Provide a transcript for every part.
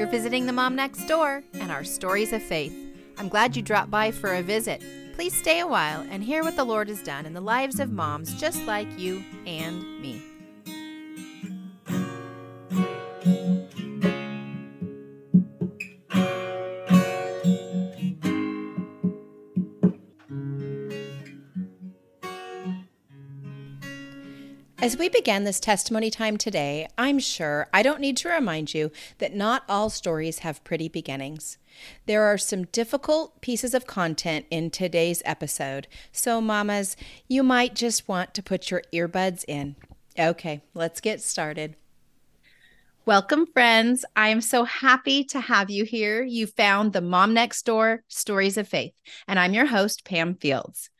You're visiting the Mom Next Door and our stories of faith. I'm glad you dropped by for a visit. Please stay a while and hear what the Lord has done in the lives of moms just like you and me. As we begin this testimony time today, I'm sure I don't need to remind you that not all stories have pretty beginnings. There are some difficult pieces of content in today's episode, so, mamas, you might just want to put your earbuds in. Okay, let's get started. Welcome, friends. I am so happy to have you here. You found the Mom Next Door Stories of Faith, and I'm your host, Pam Fields.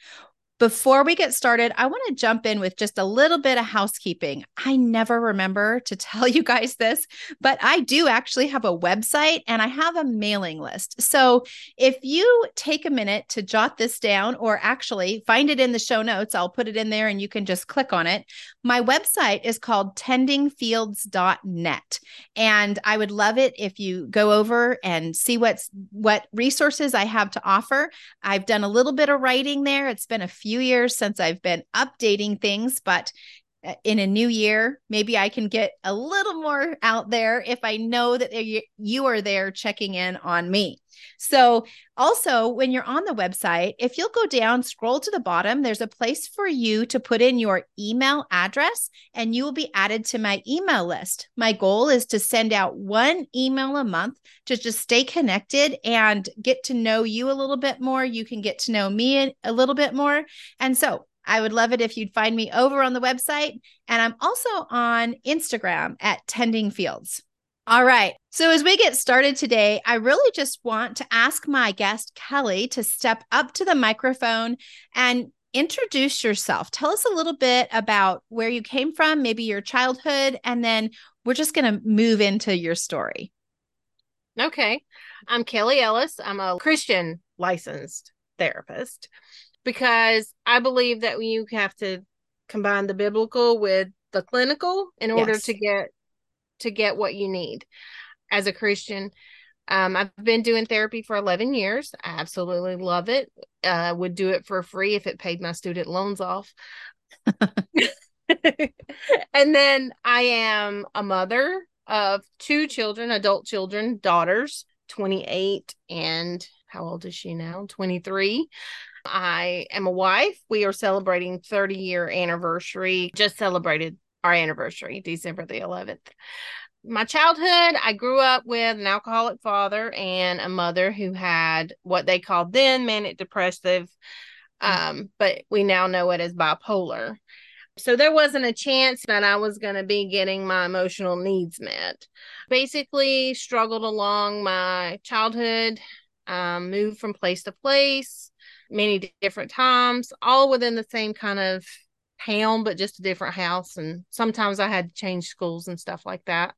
Before we get started, I want to jump in with just a little bit of housekeeping. I never remember to tell you guys this, but I do actually have a website and I have a mailing list. So if you take a minute to jot this down or actually find it in the show notes, I'll put it in there and you can just click on it. My website is called tendingfields.net. And I would love it if you go over and see what's what resources I have to offer. I've done a little bit of writing there. It's been a few few years since I've been updating things, but uh, in a new year, maybe I can get a little more out there if I know that you are there checking in on me. So, also, when you're on the website, if you'll go down, scroll to the bottom, there's a place for you to put in your email address and you will be added to my email list. My goal is to send out one email a month to just stay connected and get to know you a little bit more. You can get to know me a little bit more. And so, I would love it if you'd find me over on the website. And I'm also on Instagram at Tending Fields. All right. So, as we get started today, I really just want to ask my guest, Kelli, to step up to the microphone and introduce yourself. Tell us a little bit about where you came from, maybe your childhood, and then we're just going to move into your story. Okay. I'm Kelli Ellis. I'm a Christian licensed therapist because I believe that you have to combine the biblical with the clinical in order yes. to get to get what you need as a Christian. Um, I've been doing therapy for 11 years. I absolutely love it. Uh, would do it for free if it paid my student loans off. and then I am a mother of two children, adult children, daughters, 28 and how old is she now? 23. I am a wife. We are celebrating 30 year anniversary, just celebrated our anniversary, December the 11th. My childhood, I grew up with an alcoholic father and a mother who had what they called then manic depressive, um, but we now know it as bipolar. So there wasn't a chance that I was going to be getting my emotional needs met. Basically, struggled along my childhood, um, moved from place to place many different times, all within the same kind of town, but just a different house. And sometimes I had to change schools and stuff like that.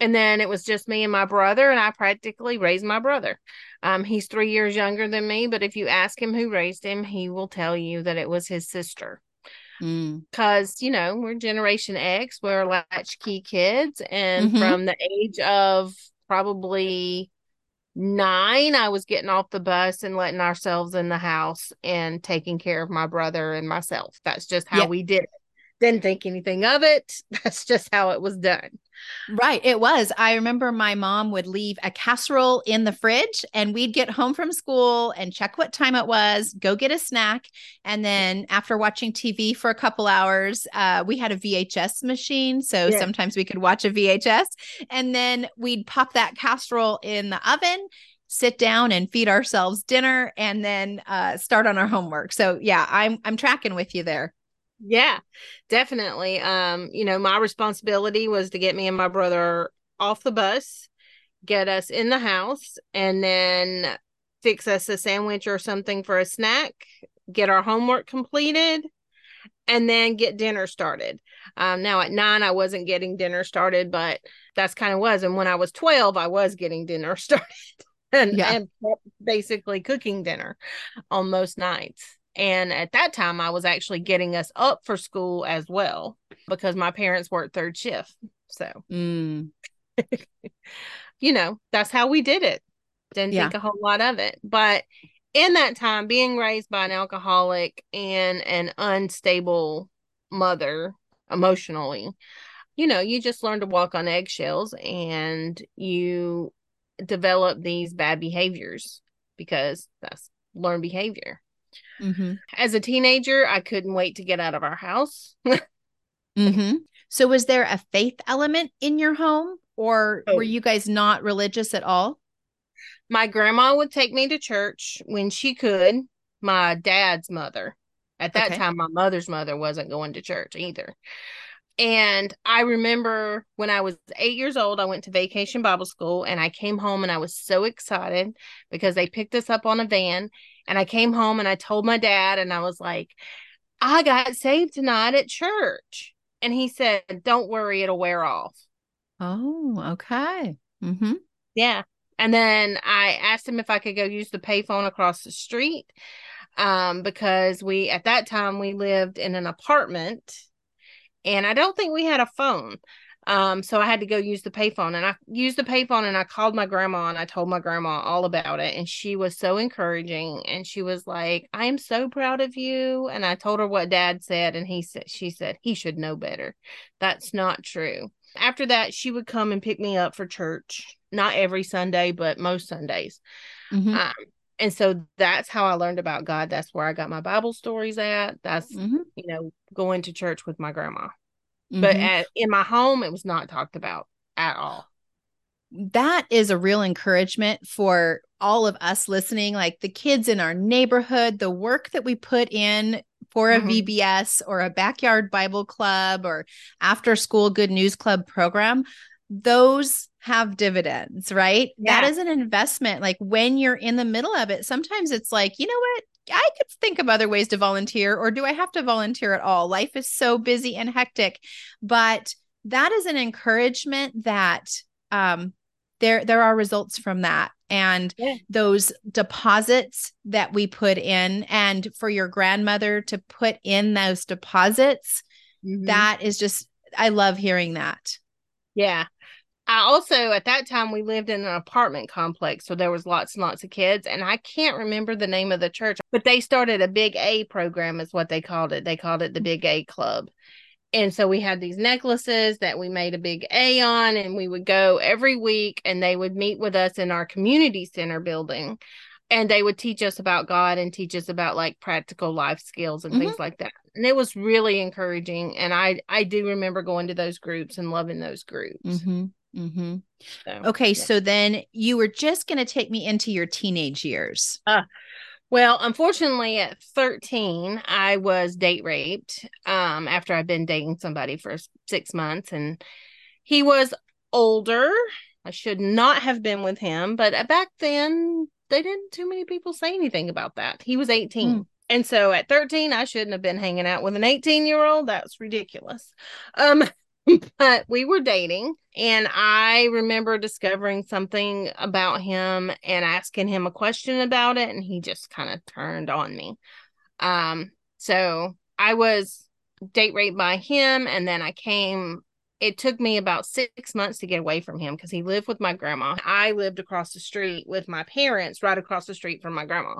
And then it was just me and my brother, and I practically raised my brother. Um, he's three years younger than me, but if you ask him who raised him, he will tell you that it was his sister. Because, mm. you know, we're Generation X, we're latchkey kids. And mm-hmm. from the age of probably nine, I was getting off the bus and letting ourselves in the house and taking care of my brother and myself. That's just how we did it. Didn't think anything of it. That's just how it was done. Right. It was. I remember my mom would leave a casserole in the fridge and we'd get home from school and check what time it was, go get a snack. And then after watching TV for a couple hours, uh, we had a VHS machine. So yeah. sometimes we could watch a VHS and then we'd pop that casserole in the oven sit down and feed ourselves dinner and then uh, start on our homework. So yeah, I'm I'm tracking with you there. Yeah, definitely. Um, you know, my responsibility was to get me and my brother off the bus, get us in the house, and then fix us a sandwich or something for a snack, get our homework completed, and then get dinner started. Um, now at nine, I wasn't getting dinner started, but that's kind of was. And when I was 12, I was getting dinner started and, yeah. and basically cooking dinner on most nights. And at that time, I was actually getting us up for school as well because my parents worked third shift. So, mm. you know, that's how we did it. Didn't Yeah. think a whole lot of it. But in that time, being raised by an alcoholic and an unstable mother emotionally, you know, you just learn to walk on eggshells and you develop these bad behaviors because that's learned behavior. Mm-hmm. As a teenager, I couldn't wait to get out of our house. Mm-hmm. So, was there a faith element in your home, or Oh. were you guys not religious at all? My grandma would take me to church when she could. My dad's mother. At that Okay. time, my mother's mother wasn't going to church either. And I remember when I was eight years old, I went to vacation Bible school and I came home and I was so excited because they picked us up on a van. And I came home and I told my dad, and I was like, I got saved tonight at church. And he said, Don't worry, it'll wear off. Oh, okay. Mm-hmm. Yeah. And then I asked him if I could go use the payphone across the street um, because we, at that time, we lived in an apartment and I don't think we had a phone. Um, so I had to go use the payphone and I used the payphone and I called my grandma and I told my grandma all about it. And she was so encouraging and she was like, I am so proud of you. And I told her what dad said and he said, she said, he should know better. That's not true. After that, she would come and pick me up for church, not every Sunday, but most Sundays. Mm-hmm. Um, and so that's how I learned about God. That's where I got my Bible stories at. That's, mm-hmm. you know, going to church with my grandma. But Mhm. at, in my home, it was not talked about at all. that is a real encouragement for all of us listening, like the kids in our neighborhood, the work that we put in for a Mhm. VBS or a backyard Bible club or after school good news club program. Those have dividends, right? That Yeah. is an investment. Like when you're in the middle of it, sometimes it's like, you know what? I could think of other ways to volunteer, or do I have to volunteer at all? Life is so busy and hectic. But that is an encouragement that um, there there are results from that and Yeah. those deposits that we put in and for your grandmother to put in those deposits Mhm. that is just i love hearing that Yeah. I also at that time we lived in an apartment complex, so there was lots and lots of kids, and I can't remember the name of the church, but they started a big A program, is what they called it. They called it the Big A Club. And so we had these necklaces that we made a big A on, and we would go every week, and they would meet with us in our community center building, and they would teach us about God and teach us about like practical life skills and things like that. And it was really encouraging. And I I do remember going to those groups and loving those groups. mm-hmm. Mm-hmm. So, okay yeah. so then you were just going to take me into your teenage years Well, unfortunately, at 13, I was date raped um, after I'd been dating somebody for six months. And he was older. I should not have been with him. But uh, back then, they didn't too many people say anything about that. He was 18. Hmm. And so at 13, I shouldn't have been hanging out with an 18 year old. That's ridiculous. Um, but we were dating and I remember discovering something about him and asking him a question about it and he just kind of turned on me. Um so I was date raped by him and then I came it took me about 6 months to get away from him cuz he lived with my grandma. I lived across the street with my parents right across the street from my grandma.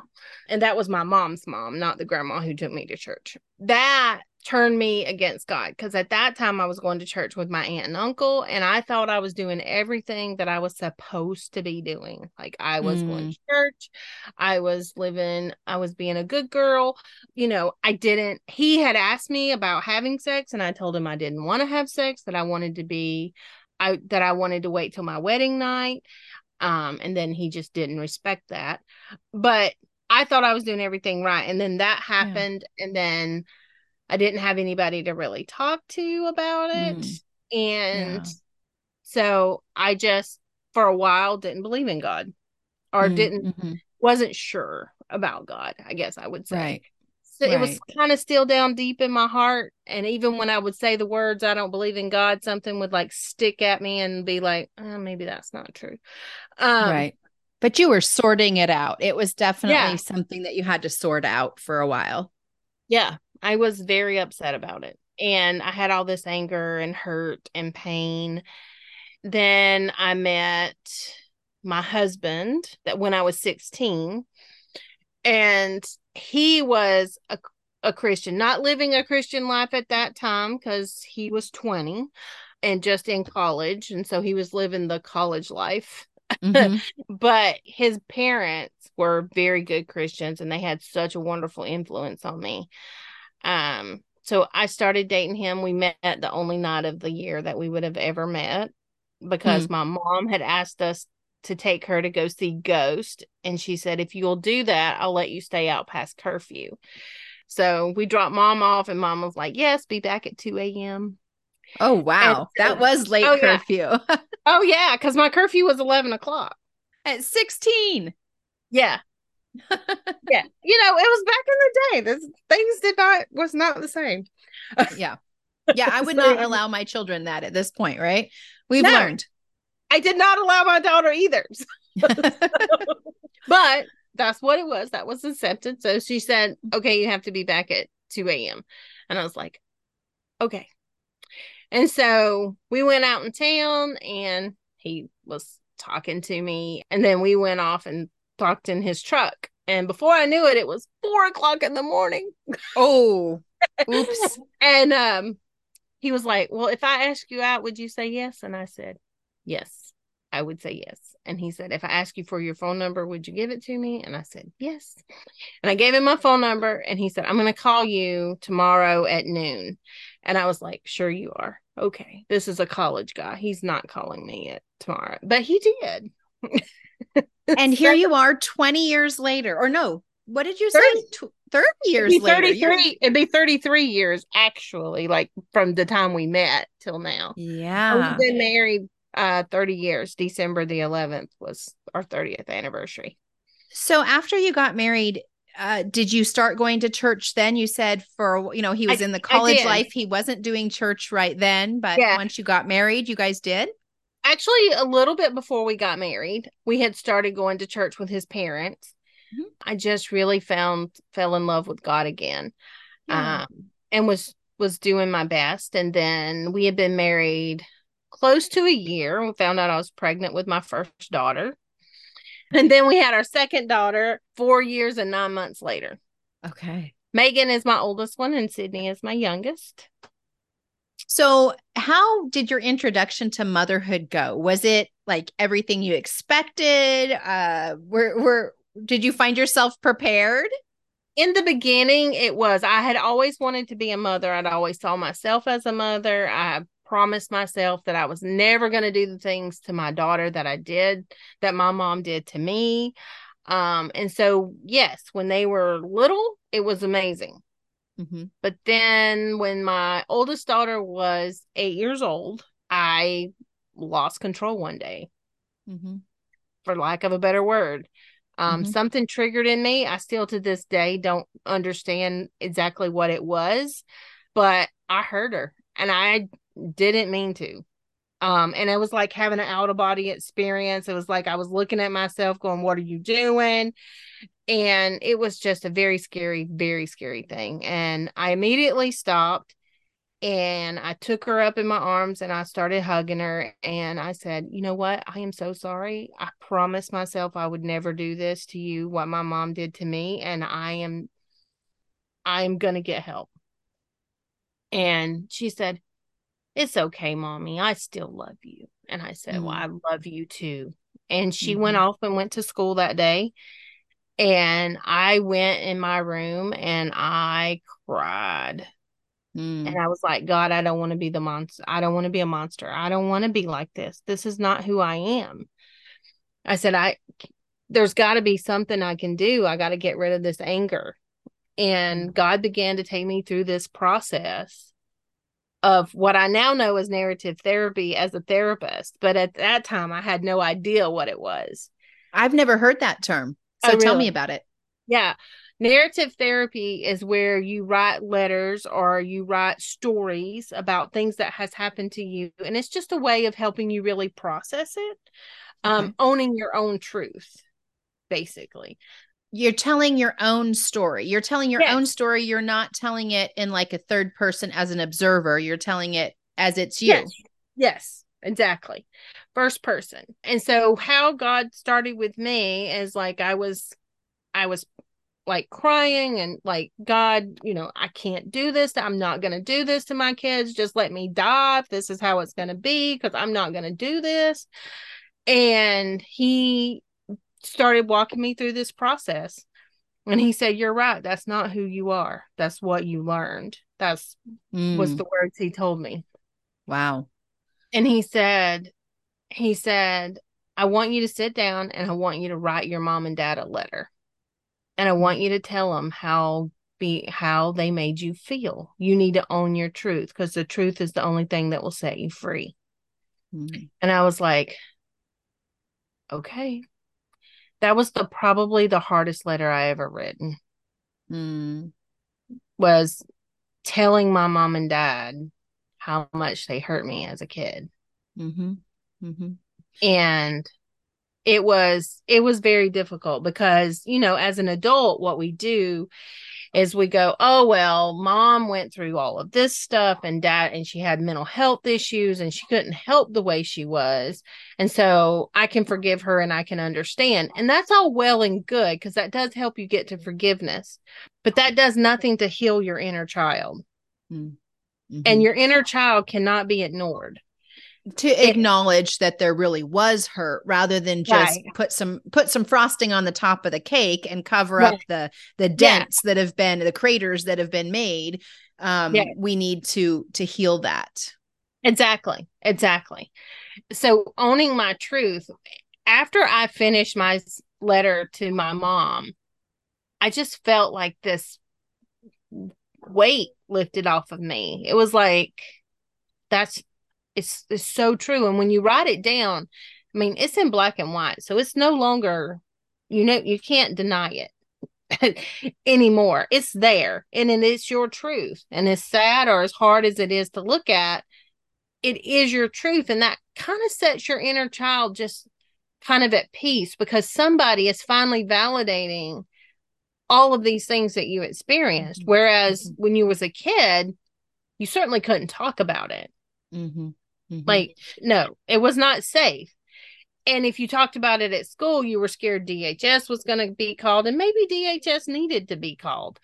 And that was my mom's mom, not the grandma who took me to church. That turned me against God because at that time I was going to church with my aunt and uncle, and I thought I was doing everything that I was supposed to be doing. Like I was going to church, I was living, I was being a good girl. You know, I didn't, he had asked me about having sex, and I told him I didn't want to have sex, that I wanted to be, I, that I wanted to wait till my wedding night. Um, and then he just didn't respect that. But I thought I was doing everything right. And then that happened. And then I didn't have anybody to really talk to about it. Mm. And Yeah. so I just, for a while, didn't believe in God or Mm, didn't, mhm. wasn't sure about God, I guess I would say. Right. So it was kind of still down deep in my heart. And even when I would say the words, I don't believe in God, something would like stick at me and be like, oh, maybe that's not true. Um, right. But you were sorting it out. It was definitely Yeah. something that you had to sort out for a while. Yeah, I was very upset about it. And I had all this anger and hurt and pain. Then I met my husband that when I was 16 and he was a, a Christian, not living a Christian life at that time because he was 20 and just in college. And so he was living the college life. Mm-hmm. but his parents were very good Christians and they had such a wonderful influence on me. Um, so I started dating him. We met the only night of the year that we would have ever met because mm-hmm. my mom had asked us to take her to go see Ghost. And she said, if you'll do that, I'll let you stay out past curfew. So we dropped mom off, and mom was like, Yes, be back at 2 a.m. Oh, wow. that was late oh, curfew. Yeah. oh, yeah. Because my curfew was 11 o'clock at 16. Yeah. Yeah. You know, it was back in the day. This things did not, was not the same. yeah. Yeah. I would so, not um, allow my children that at this point, right? We've no, learned. I did not allow my daughter either. but that's what it was. That was accepted. So she said, okay, you have to be back at 2 a.m. And I was like, okay. And so we went out in town and he was talking to me. And then we went off and talked in his truck. And before I knew it, it was four o'clock in the morning. Oh, oops. and um, he was like, Well, if I ask you out, would you say yes? And I said, Yes, I would say yes. And he said, If I ask you for your phone number, would you give it to me? And I said, Yes. And I gave him my phone number and he said, I'm going to call you tomorrow at noon. And I was like, Sure, you are. Okay. This is a college guy. He's not calling me yet tomorrow, but he did. and here you are 20 years later, or no, what did you 30, say? 30 years it'd later. 33, it'd be 33 years actually, like from the time we met till now. Yeah. We've been married uh 30 years december the 11th was our 30th anniversary so after you got married uh did you start going to church then you said for you know he was I, in the college life he wasn't doing church right then but yeah. once you got married you guys did actually a little bit before we got married we had started going to church with his parents mm-hmm. i just really found fell in love with god again yeah. um and was was doing my best and then we had been married close to a year. We found out I was pregnant with my first daughter. And then we had our second daughter four years and nine months later. Okay. Megan is my oldest one, and Sydney is my youngest. So, how did your introduction to motherhood go? Was it like everything you expected? Uh, were were did you find yourself prepared? In the beginning, it was. I had always wanted to be a mother. I'd always saw myself as a mother. I promised myself that I was never going to do the things to my daughter that I did, that my mom did to me. Um, and so, yes, when they were little, it was amazing. Mm-hmm. But then when my oldest daughter was eight years old, I lost control one day, mm-hmm. for lack of a better word. Um, mm-hmm. Something triggered in me. I still to this day don't understand exactly what it was, but I heard her and I didn't mean to. Um, and it was like having an out of body experience. It was like I was looking at myself going, What are you doing? And it was just a very scary, very scary thing. And I immediately stopped and I took her up in my arms and I started hugging her. And I said, You know what? I am so sorry. I promised myself I would never do this to you, what my mom did to me. And I am, I am going to get help. And she said, it's okay, mommy. I still love you. And I said, mm-hmm. Well, I love you too. And she mm-hmm. went off and went to school that day. And I went in my room and I cried. Mm. And I was like, God, I don't want to be the monster. I don't want to be a monster. I don't want to be like this. This is not who I am. I said, I there's got to be something I can do. I got to get rid of this anger. And mm. God began to take me through this process of what I now know as narrative therapy as a therapist. But at that time, I had no idea what it was. I've never heard that term. So oh, really? tell me about it. Yeah. Narrative therapy is where you write letters or you write stories about things that has happened to you. And it's just a way of helping you really process it, um, okay. owning your own truth, basically you're telling your own story. You're telling your yes. own story. You're not telling it in like a third person as an observer. You're telling it as it's you. Yes. yes. Exactly. First person. And so how God started with me is like I was I was like crying and like god you know i can't do this. I'm not going to do this to my kids. Just let me die if this is how it's going to be because i'm not going to do this. And he started walking me through this process. And he said you're right. That's not who you are. That's what you learned. That's mm. was the words he told me. Wow and he said he said i want you to sit down and i want you to write your mom and dad a letter and I want you to tell them how be how they made you feel. You need to own your truth because the truth is the only thing that will set you free. Mm-hmm. And I was like, okay. That was the probably the hardest letter I ever written. Mm. Was telling my mom and dad how much they hurt me as a kid. Mm-hmm. Mm-hmm. And it was it was very difficult because you know as an adult what we do is we go oh well mom went through all of this stuff and dad and she had mental health issues and she couldn't help the way she was and so i can forgive her and i can understand and that's all well and good because that does help you get to forgiveness but that does nothing to heal your inner child mm-hmm. and your inner child cannot be ignored to acknowledge that there really was hurt rather than just right. put some put some frosting on the top of the cake and cover right. up the the dents yeah. that have been the craters that have been made um yeah. we need to to heal that exactly exactly so owning my truth after i finished my letter to my mom i just felt like this weight lifted off of me it was like that's it's it's so true. And when you write it down, I mean, it's in black and white, so it's no longer, you know, you can't deny it anymore. It's there, and it is your truth. And as sad or as hard as it is to look at, it is your truth, and that kind of sets your inner child just kind of at peace because somebody is finally validating all of these things that you experienced. Mm-hmm. Whereas mm-hmm. when you was a kid, you certainly couldn't talk about it. Mm-hmm. Mm-hmm. Like, no, it was not safe. And if you talked about it at school, you were scared DHS was going to be called, and maybe DHS needed to be called.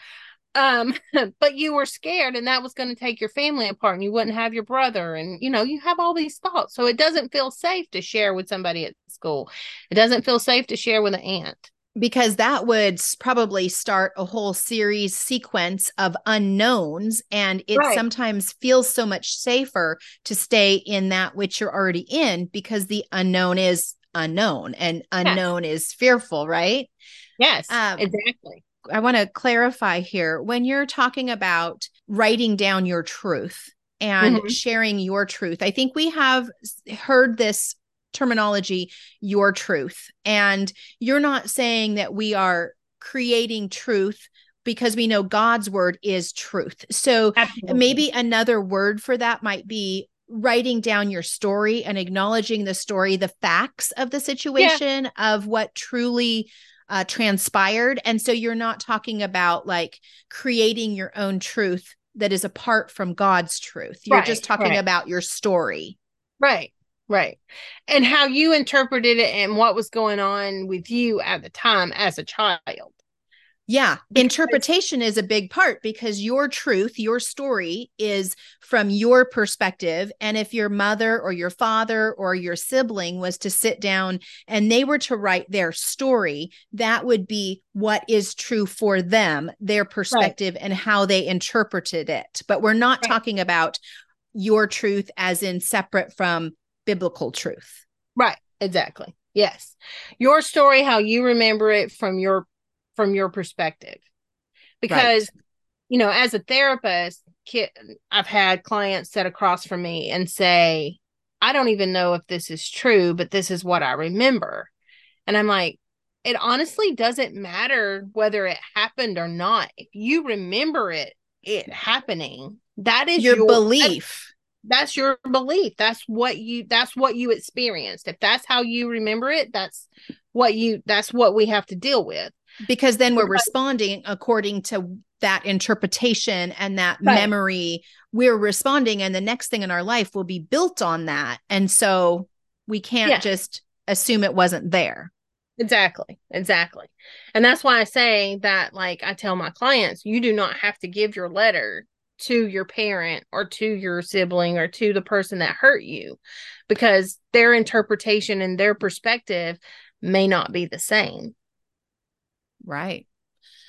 Um, but you were scared, and that was going to take your family apart, and you wouldn't have your brother, and you know, you have all these thoughts. So it doesn't feel safe to share with somebody at school. It doesn't feel safe to share with an aunt because that would probably start a whole series sequence of unknowns and it right. sometimes feels so much safer to stay in that which you're already in because the unknown is unknown and unknown yes. is fearful right yes um, exactly i want to clarify here when you're talking about writing down your truth and mm-hmm. sharing your truth i think we have heard this terminology your truth. And you're not saying that we are creating truth because we know God's word is truth. So Absolutely. maybe another word for that might be writing down your story and acknowledging the story, the facts of the situation, yeah. of what truly uh, transpired. And so you're not talking about like creating your own truth that is apart from God's truth. You're right, just talking right. about your story. Right. Right. And how you interpreted it and what was going on with you at the time as a child. Yeah. Because- Interpretation is a big part because your truth, your story is from your perspective. And if your mother or your father or your sibling was to sit down and they were to write their story, that would be what is true for them, their perspective, right. and how they interpreted it. But we're not right. talking about your truth as in separate from biblical truth. Right. Exactly. Yes. Your story, how you remember it from your from your perspective. Because, right. you know, as a therapist, I've had clients sit across from me and say, I don't even know if this is true, but this is what I remember. And I'm like, it honestly doesn't matter whether it happened or not. If you remember it, it happening, that is your, your belief that's your belief that's what you that's what you experienced if that's how you remember it that's what you that's what we have to deal with because then we're responding according to that interpretation and that Right. memory we're responding and the next thing in our life will be built on that and so we can't Yeah. just assume it wasn't there Exactly. Exactly. And that's why I say that, like, I tell my clients, you do not have to give your letter to your parent or to your sibling or to the person that hurt you because their interpretation and their perspective may not be the same. right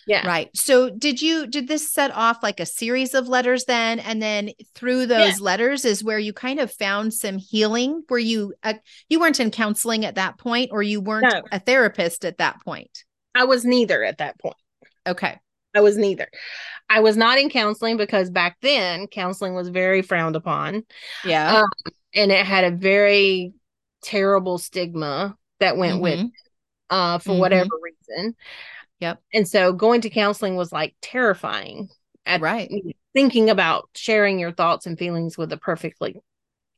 Yeah. right so did you did this set off like a series of letters then and then through those letters is where you kind of found some healing where you uh, you weren't in counseling at that point or you weren't No. a therapist at that point I was neither at that point. okay I was neither. I was not in counseling because back then counseling was very frowned upon. yeah Uh, and it had a very terrible stigma that went with Mhm. uh for Mhm. whatever reason. Yep. And so going to counseling was like terrifying at right thinking about sharing your thoughts and feelings with a perfectly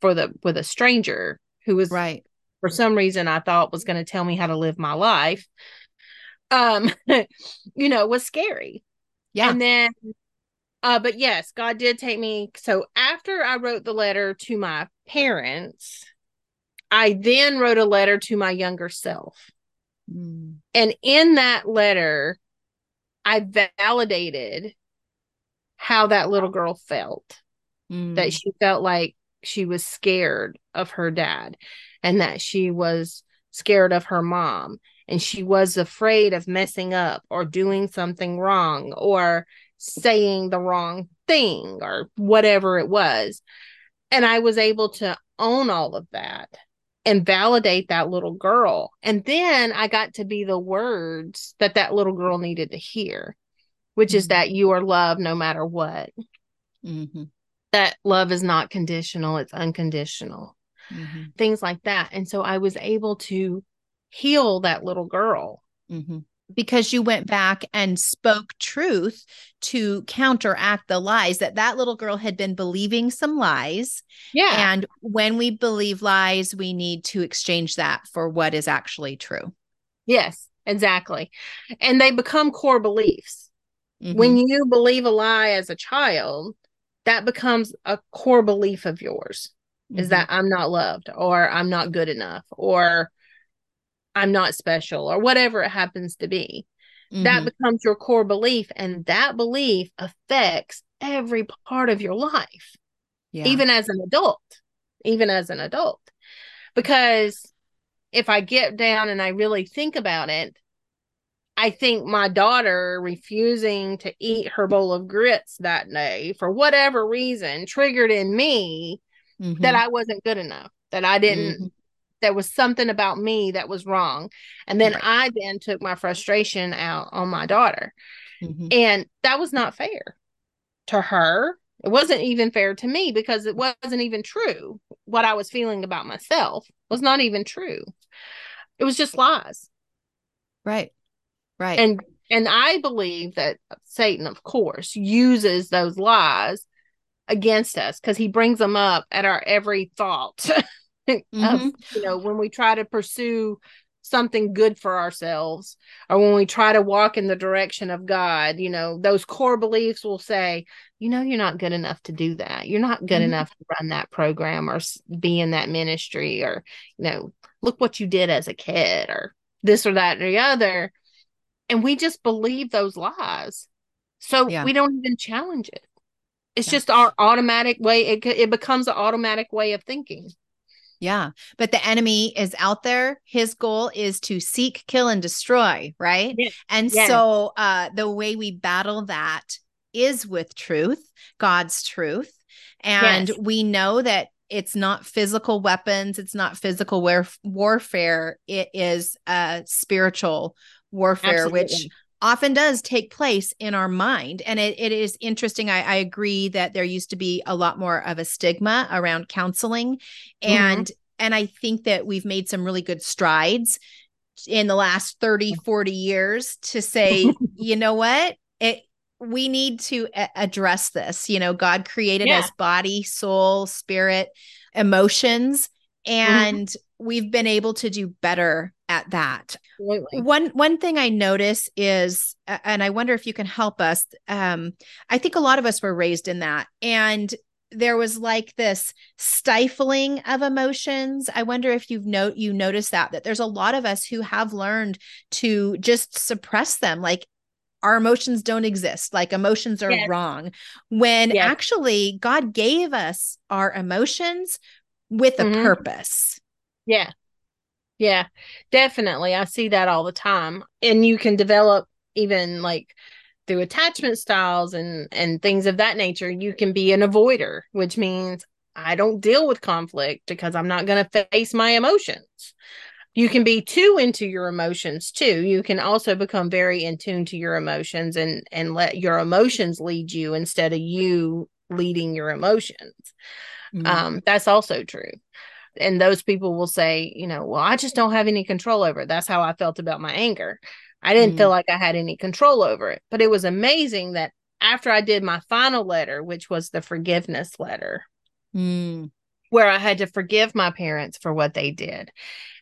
for the with a stranger who was right for some reason I thought was going to tell me how to live my life. Um you know, was scary. Yeah And then, uh, but yes, God did take me. So after I wrote the letter to my parents, I then wrote a letter to my younger self. Mm. And in that letter, I validated how that little girl felt Mm. that she felt like she was scared of her dad and that she was scared of her mom and she was afraid of messing up or doing something wrong or saying the wrong thing or whatever it was and i was able to own all of that and validate that little girl and then i got to be the words that that little girl needed to hear which is Mhm. that you are loved no matter what Mhm. that love is not conditional, it's unconditional, Mhm. things like that. And so I was able to heal that little girl. Mhm. because you went back and spoke truth to counteract the lies that that little girl had been believing some lies Yeah. and when we believe lies we need to exchange that for what is actually true yes, exactly. And they become core beliefs. Mhm. When you believe a lie as a child, that becomes a core belief of yours is Mhm. that I'm not loved or I'm not good enough or I'm not special or whatever it happens to be. that Mhm. becomes your core belief and that belief affects every part of your life yeah. even as an adult even as an adult because if i get down and i really think about it i think my daughter refusing to eat her bowl of grits that day for whatever reason triggered in me Mhm. that i wasn't good enough that i didn't Mhm. There was something about me that was wrong and then Right. i then took my frustration out on my daughter Mhm. and that was not fair to her. It wasn't even fair to me because it wasn't even true. What I was feeling about myself was not even true. It was just lies. right right And and I believe that Satan, of course, uses those lies against us because he brings them up at our every thought of Mhm. you know when we try to pursue something good for ourselves or when we try to walk in the direction of God, you know, those core beliefs will say, you know, you're not good enough to do that. You're not good Mhm. enough to run that program or be in that ministry or, you know, look what you did as a kid or this or that or the other. And we just believe those lies. So Yeah. we don't even challenge it. It's Yeah. just our automatic way. It, it becomes an automatic way of thinking. Yeah. But the enemy is out there. His goal is to seek, kill, and destroy, right? And so uh the way we battle that is with truth, God's truth. And Yes. we know that it's not physical weapons, it's not physical war- warfare, it is uh spiritual warfare, which Absolutely. Often does take place in our mind. And it, it is interesting. I, I agree that there used to be a lot more of a stigma around counseling. Mhm. And and I think that we've made some really good strides in the last 30, 40 years to say, you know what? It we need to a- address this. You know, God created Yeah. us body, soul, spirit, emotions, and we've been able to do better at that. Absolutely. One one thing I notice is, and I wonder if you can help us. Um, I think a lot of us were raised in that, and there was like this stifling of emotions. I wonder if you've note you notice that that there's a lot of us who have learned to just suppress them, like our emotions don't exist, like emotions are yes. wrong. When yes. actually God gave us our emotions with a mm-hmm. purpose. Yeah. Yeah, definitely. I see that all the time. And you can develop even like through attachment styles and and things of that nature, you can be an avoider, which means I don't deal with conflict because I'm not going to face my emotions. You can be too into your emotions too. You can also become very in tune to your emotions and and let your emotions lead you instead of you leading your emotions. Mm-hmm. Um, that's also true and those people will say you know well i just don't have any control over it that's how i felt about my anger i didn't mm. feel like i had any control over it but it was amazing that after i did my final letter which was the forgiveness letter mm. where i had to forgive my parents for what they did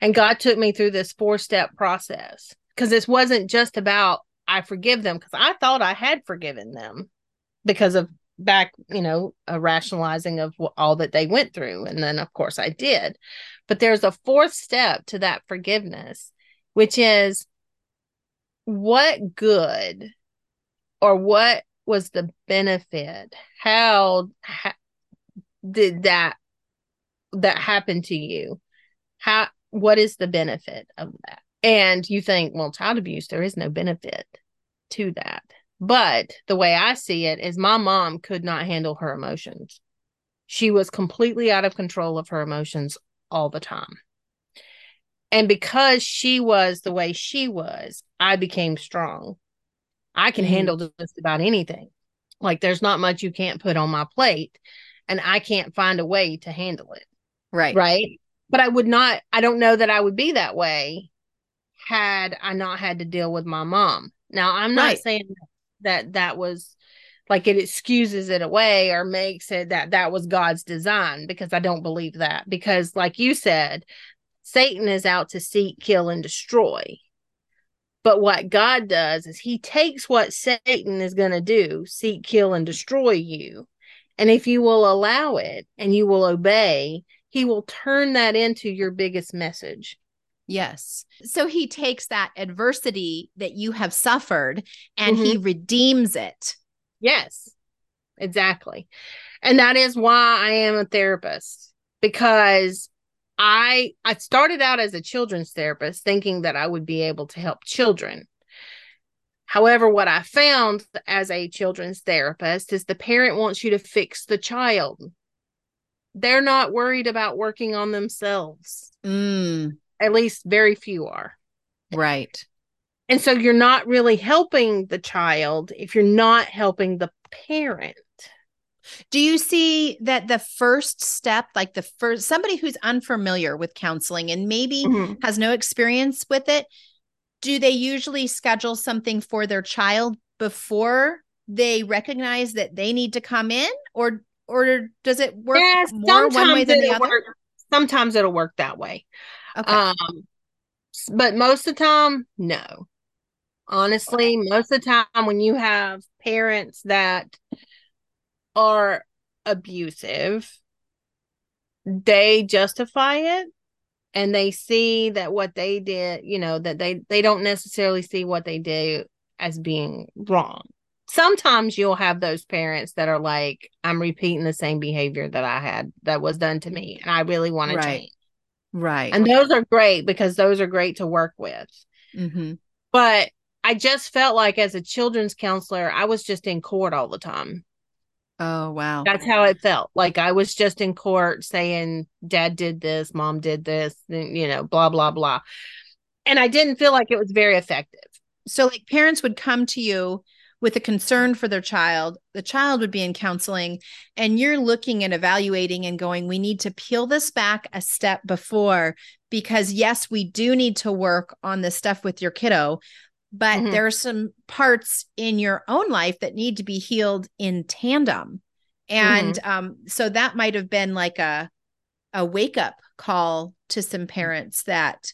and god took me through this four step process because this wasn't just about i forgive them because i thought i had forgiven them because of back, you know, a rationalizing of all that they went through. And then, of course, I did. But there's a fourth step to that forgiveness, which is what good or what was the benefit? How, did that that happen to you? How what is the benefit of that? And you think, well, child abuse, there is no benefit to that. But the way I see it is my mom could not handle her emotions. She was completely out of control of her emotions all the time. And because she was the way she was, I became strong. I can mm. handle just about anything. Like there's not much you can't put on my plate, and I can't find a way to handle it. Right. Right. But I would not, I don't know that I would be that way had I not had to deal with my mom. Now, I'm not right. saying that that was like it excuses it away or makes it that that was God's design because I don't believe that. Because like you said Satan is out to seek kill and destroy. But what God does is he takes what Satan is going to do seek kill and destroy you. And if you will allow it and you will obey he will turn that into your biggest message Yes. So he takes that adversity that you have suffered and mm-hmm. he redeems it. Yes. Exactly. And that is why I am a therapist because I I started out as a children's therapist thinking that I would be able to help children. However, what I found as a children's therapist is the parent wants you to fix the child. They're not worried about working on themselves. Mm at least very few are. Right. And so you're not really helping the child if you're not helping the parent. Do you see that the first step, like the first somebody who's unfamiliar with counseling and maybe mm-hmm. has no experience with it, do they usually schedule something for their child before they recognize that they need to come in or or does it work yeah, more one way than the other? Work, sometimes it'll work that way. Okay. Um, but most of the time, no. Honestly, most of the time when you have parents that are abusive, they justify it and they see that what they did, you know, that they they don't necessarily see what they do as being wrong. Sometimes you'll have those parents that are like, I'm repeating the same behavior that I had that was done to me, and I really want right. to change. Right. And those are great because those are great to work with. Mm-hmm. But I just felt like as a children's counselor, I was just in court all the time. Oh, wow. That's how it felt. Like I was just in court saying, Dad did this, Mom did this, you know, blah, blah, blah. And I didn't feel like it was very effective. So, like, parents would come to you with a concern for their child, the child would be in counseling, and you're looking and evaluating and going, we need to peel this back a step before, because yes, we do need to work on this stuff with your kiddo, but mm-hmm. there are some parts in your own life that need to be healed in tandem. And mm-hmm. um, so that might have been like a a wake up call to some parents that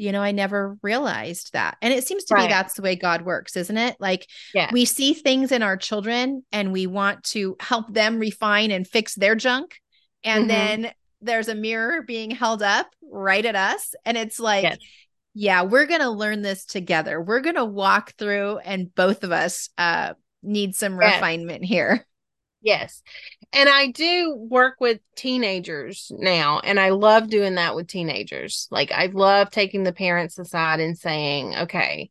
you know, I never realized that. And it seems to Right. be that's the way God works, isn't it? Like Yeah. we see things in our children and we want to help them refine and fix their junk. And Mhm. then there's a mirror being held up right at us. And it's like, Yes. yeah, we're going to learn this together. We're going to walk through, and both of us uh, need some Yes. refinement here. Yes. And I do work with teenagers now, and I love doing that with teenagers. Like, I love taking the parents aside and saying, okay,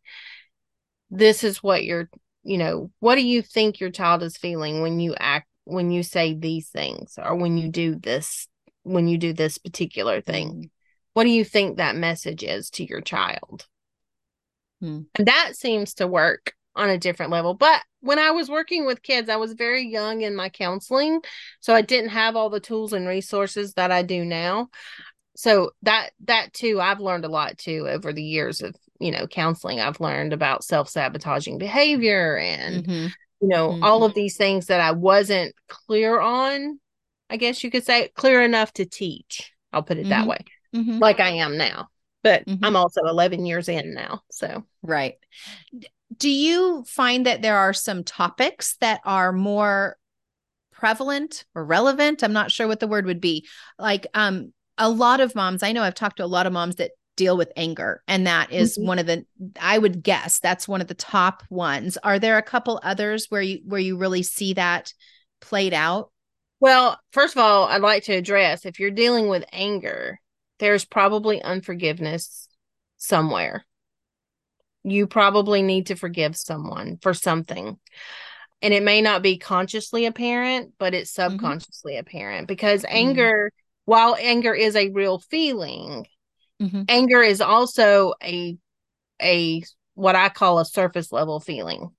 this is what you're, you know, what do you think your child is feeling when you act, when you say these things, or when you do this, when you do this particular thing? What do you think that message is to your child? Hmm. And that seems to work on a different level. But when I was working with kids, I was very young in my counseling. So I didn't have all the tools and resources that I do now. So that that too, I've learned a lot too over the years of, you know, counseling. I've learned about self-sabotaging behavior and, Mhm. you know, Mhm. all of these things that I wasn't clear on, I guess you could say, clear enough to teach. I'll put it that Mhm. way, Mhm. like I am now. But Mhm. I'm also 11 years in now. So Right. Do you find that there are some topics that are more prevalent or relevant? I'm not sure what the word would be. Like um a lot of moms, I know I've talked to a lot of moms that deal with anger and that is Mhm. one of the I would guess that's one of the top ones. Are there a couple others where you where you really see that played out? Well, first of all, I'd like to address if you're dealing with anger, there's probably unforgiveness somewhere. You probably need to forgive someone for something. And it may not be consciously apparent, but it's subconsciously apparent because anger, while anger is a real feeling, Mhm. anger is also a a what I call a surface level feeling.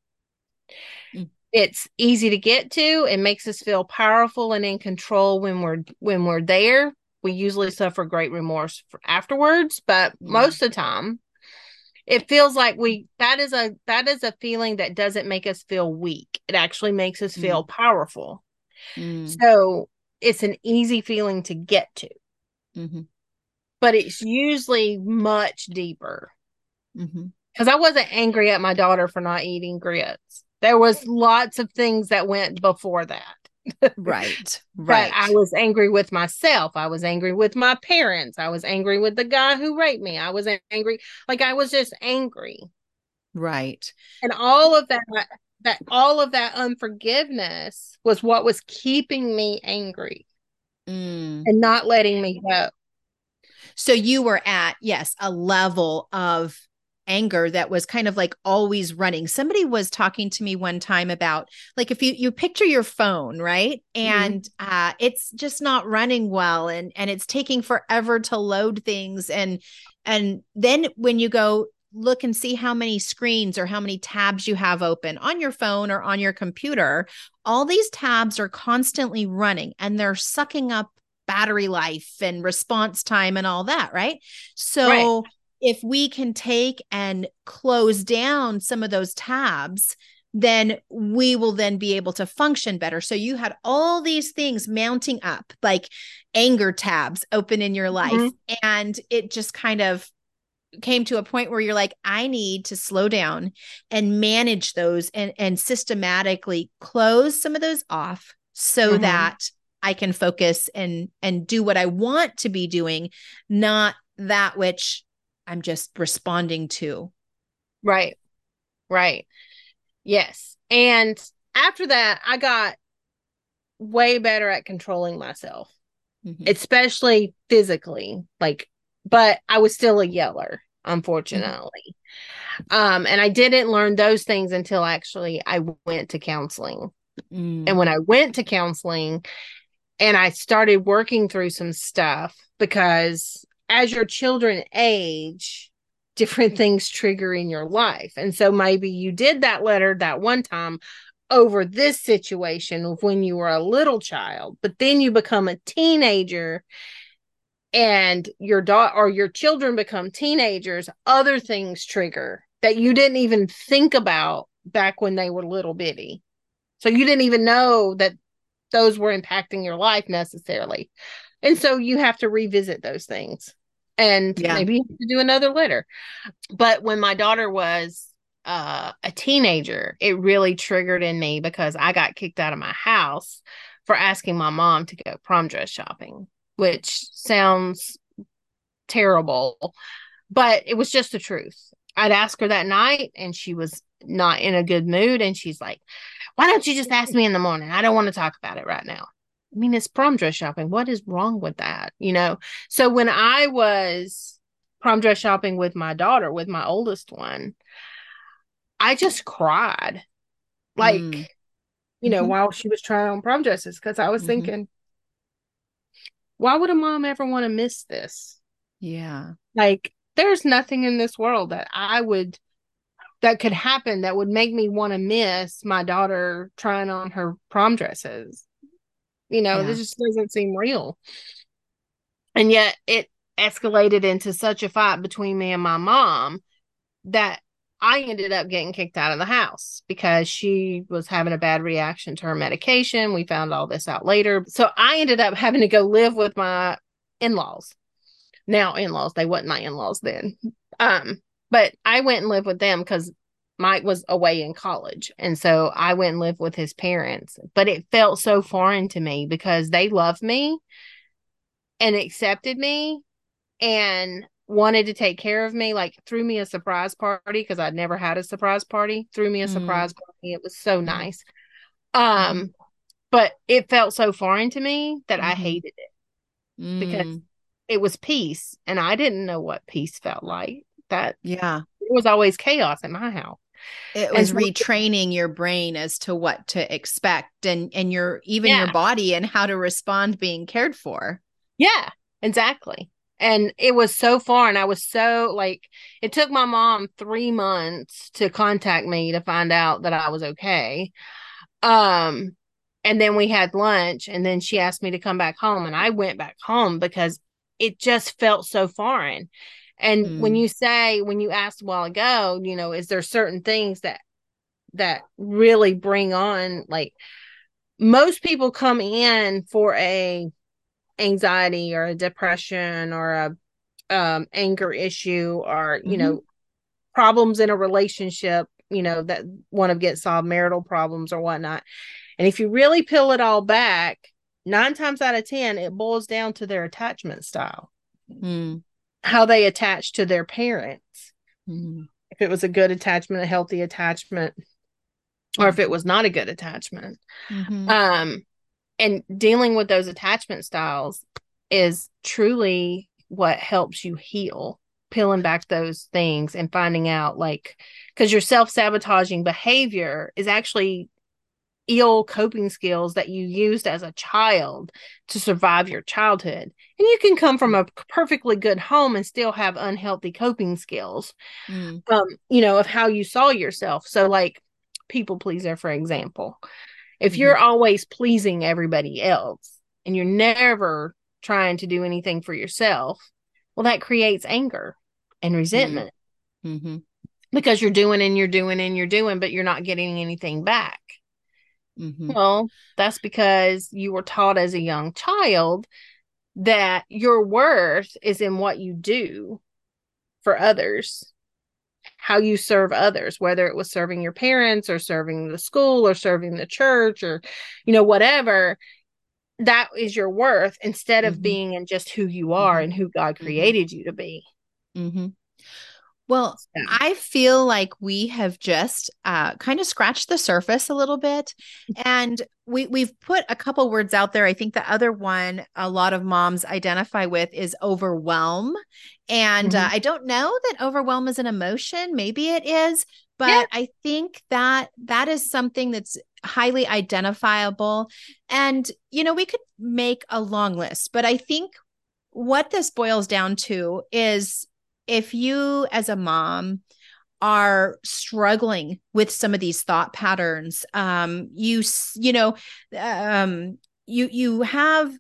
Mm. It's easy to get to. It makes us feel powerful and in control when we're when we're there. We usually suffer great remorse afterwards, but most of the time it feels like we that is a that is a feeling that doesn't make us feel weak. It actually makes us feel powerful. Mm. So it's an easy feeling to get to, Mhm. but it's usually much deeper. Because I wasn't angry at my daughter for not eating grits. There was lots of things that went before that. Right. But Right. I was angry with myself. I was angry with my parents. I was angry with the guy who raped me. I was angry. Like I was just angry. right. And all of that that all of that unforgiveness was what was keeping me angry Mm. and not letting me go. So you were at, yes, a level of anger that was kind of like always running. Somebody was talking to me one time about like if you you picture your phone, right? And uh it's just not running well and and it's taking forever to load things and and then when you go look and see how many screens or how many tabs you have open on your phone or on your computer, all these tabs are constantly running and they're sucking up battery life and response time and all that, right? So if we can take and close down some of those tabs, then we will then be able to function better. So you had all these things mounting up, like anger tabs open in your life, Mhm. and it just kind of came to a point where you're like i need to slow down and manage those and and systematically close some of those off so Mhm. that i can focus and and do what i want to be doing not that which i'm just responding to Right. Right. Yes. And after that, I got way better at controlling myself, Mhm. especially physically. Like, but I was still a yeller, unfortunately. Um, and I didn't learn those things until actually I went to counseling. Mm. And when I went to counseling and I started working through some stuff, because as your children age, different things trigger in your life. And so maybe you did that letter that one time over this situation of when you were a little child, but then you become a teenager and your daughter or your children become teenagers, other things trigger that you didn't even think about back when they were little bitty. So you didn't even know that those were impacting your life necessarily. And so you have to revisit those things. And Yeah. maybe do another litter. But when my daughter was uh, a teenager, it really triggered in me because I got kicked out of my house for asking my mom to go prom dress shopping, which sounds terrible, but it was just the truth. I'd ask her that night and she was not in a good mood. And she's like, Why don't you just ask me in the morning? I don't want to talk about it right now. I mean, it's prom dress shopping. What is wrong with that? You know? So when I was prom dress shopping with my daughter, with my oldest one, I just cried. Like, Mm. you know, Mhm. while she was trying on prom dresses, because I was Mhm. thinking, why would a mom ever want to miss this? Yeah. Like, there's nothing in this world that I would that could happen that would make me want to miss my daughter trying on her prom dresses. You know, Yeah. this just doesn't seem real. And yet it escalated into such a fight between me and my mom that I ended up getting kicked out of the house because she was having a bad reaction to her medication. We found all this out later. So I ended up having to go live with my in-laws. Now in-laws, they wasn't my in-laws then. Um, but I went and lived with them because Mike was away in college. And so I went and lived with his parents. But it felt so foreign to me because they loved me and accepted me and wanted to take care of me, like threw me a surprise party because I'd never had a surprise party, threw me a Mm. surprise party. It was so Mhm. nice. Um, but it felt so foreign to me that I Mhm. hated it. Because- Mm. It was peace, and I didn't know what peace felt like. That yeah. it was always chaos in my house. It was retraining your brain as to what to expect and and your even your body and how to respond being cared for. Yeah, exactly. And it was so foreign. I was so like, it took my mom three months to contact me to find out that I was okay. Um, and then we had lunch, and then she asked me to come back home, and I went back home because it just felt so foreign. And when Mm. you say, when you asked a while ago, you know, is there certain things that that really bring on like most people come in for a anxiety or a depression or a um anger issue or you Mhm. know problems in a relationship you know that want to get solved marital problems or whatnot and if you really peel it all back nine times out of ten it boils down to their attachment style Mm. How they attach to their parents Mm. if it was a good attachment a healthy attachment or if it was not a good attachment Mhm. um and dealing with those attachment styles is truly what helps you heal peeling back those things and finding out like because your self-sabotaging behavior is actually ill coping skills that you used as a child to survive your childhood. And you can come from a perfectly good home and still have unhealthy coping skills Mm. um you know of how you saw yourself. So like people pleaser for example if you're always pleasing everybody else and you're never trying to do anything for yourself well that creates anger and resentment. Mhm. because you're doing and you're doing and you're doing but you're not getting anything back Mhm. well that's because you were taught as a young child that your worth is in what you do for others how you serve others whether it was serving your parents or serving the school or serving the church or you know whatever that is your worth instead of Mhm. being in just who you are Mhm. and who God Mhm. created you to be hmm Well, So- I feel like we have just uh, kind of scratched the surface a little bit, and we we've put a couple words out there. I think the other one a lot of moms identify with is overwhelm, and uh, Mhm. I don't know that overwhelm is an emotion. Maybe it is, but Yeah. I think that that is something that's highly identifiable. And you know, we could make a long list, but I think what this boils down to is if you as a mom are struggling with some of these thought patterns um you you know um you you have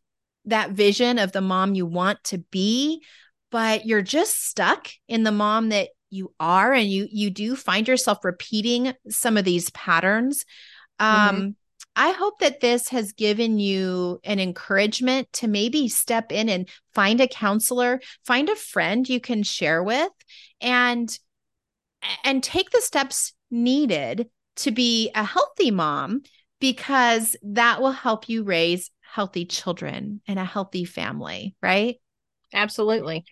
that vision of the mom you want to be but you're just stuck in the mom that you are and you you do find yourself repeating some of these patterns um Mhm. I hope that this has given you an encouragement to maybe step in and find a counselor, find a friend you can share with and and take the steps needed to be a healthy mom because that will help you raise healthy children and a healthy family, right? Absolutely.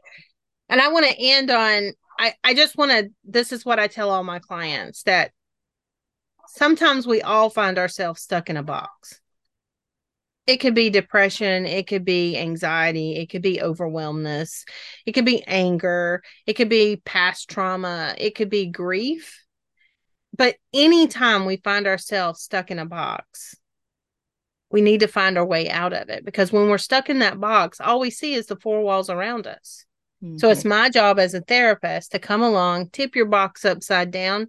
And I want to end on I, I just want to this is what I tell all my clients that sometimes we all find ourselves stuck in a box. It could be depression, it could be anxiety, it could be overwhelmness, it could be anger, it could be past trauma, it could be grief. But anytime we find ourselves stuck in a box, we need to find our way out of it because when we're stuck in that box, all we see is the four walls around us. Mm-hmm. So it's mm-hmm. my job as a therapist to come along, tip your box upside down,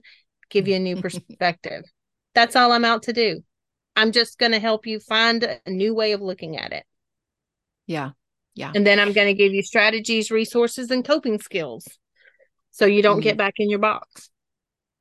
give you a new perspective. That's all I'm out to do. I'm just going to help you find a new way of looking at it. Yeah. Yeah. And then I'm going to give you strategies, resources, and coping skills so you don't mm-hmm. get back in your box.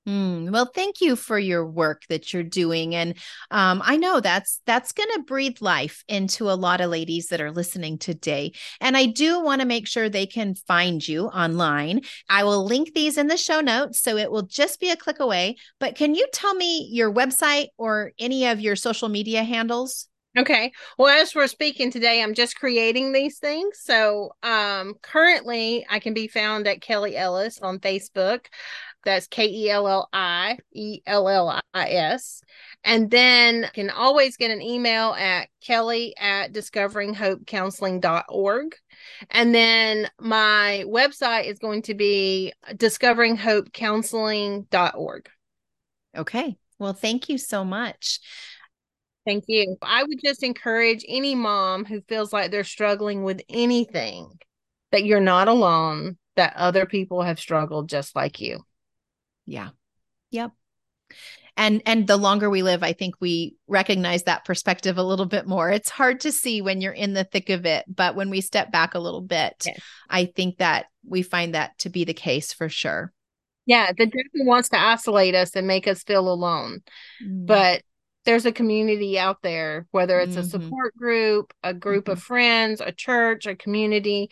Mm, well, thank you for your work that you're doing, and um, I know that's that's going to breathe life into a lot of ladies that are listening today. And I do want to make sure they can find you online. I will link these in the show notes, so it will just be a click away. But can you tell me your website or any of your social media handles? Okay. Well, as we're speaking today, I'm just creating these things. So, um, currently, I can be found at Kelli Ellis on Facebook. That's K E L L I E L L I S. And then you can always get an email at kelli at discoveringhopecounseling.org. And then my website is going to be discoveringhopecounseling.org. Okay. Well, thank you so much. Thank you. I would just encourage any mom who feels like they're struggling with anything that you're not alone, that other people have struggled just like you. Yeah. Yep. And and the longer we live, I think we recognize that perspective a little bit more. It's hard to see when you're in the thick of it, but when we step back a little bit, yes. I think that we find that to be the case for sure. Yeah, the devil wants to isolate us and make us feel alone. Mm. But there's a community out there, whether it's mm-hmm. a support group, a group mm-hmm. of friends, a church, a community.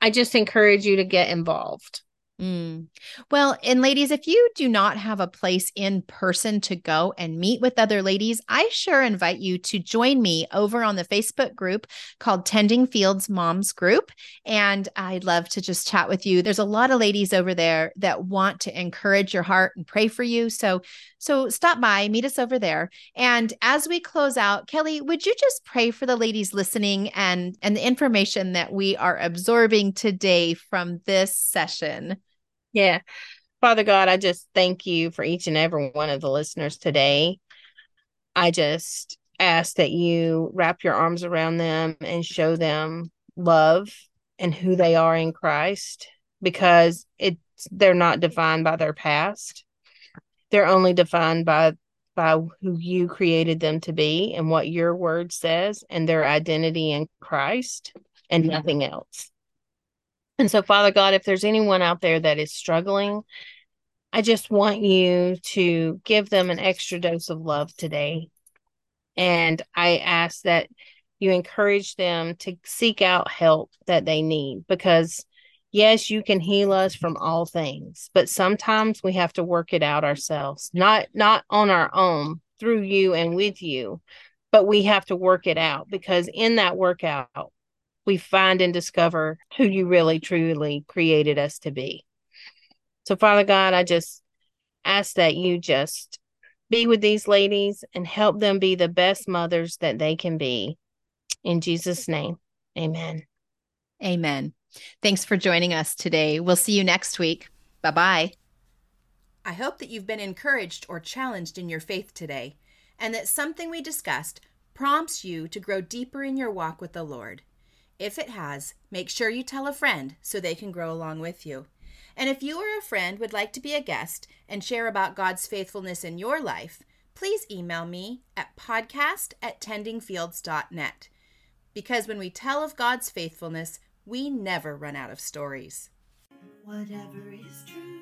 I just encourage you to get involved. Mm. Well, and ladies, if you do not have a place in person to go and meet with other ladies, I sure invite you to join me over on the Facebook group called Tending Fields Moms Group. And I'd love to just chat with you. There's a lot of ladies over there that want to encourage your heart and pray for you. So, so stop by, meet us over there. And as we close out, Kelli, would you just pray for the ladies listening and and the information that we are absorbing today from this session? Yeah. Father God, I just thank you for each and every one of the listeners today. I just ask that you wrap your arms around them and show them love and who they are in Christ because it's they're not defined by their past. They're only defined by by who you created them to be and what your word says and their identity in Christ and nothing else. And so, Father God, if there's anyone out there that is struggling, I just want you to give them an extra dose of love today. And I ask that you encourage them to seek out help that they need because, yes, you can heal us from all things, but sometimes we have to work it out ourselves, not not on our own through you and with you, but we have to work it out because in that workout we find and discover who you really truly created us to be. So, Father God, I just ask that you just be with these ladies and help them be the best mothers that they can be. In Jesus' name, amen. Amen. Thanks for joining us today. We'll see you next week. Bye bye. I hope that you've been encouraged or challenged in your faith today, and that something we discussed prompts you to grow deeper in your walk with the Lord. If it has, make sure you tell a friend so they can grow along with you. And if you or a friend would like to be a guest and share about God's faithfulness in your life, please email me at podcast at tendingfields.net. Because when we tell of God's faithfulness, we never run out of stories. Whatever is true,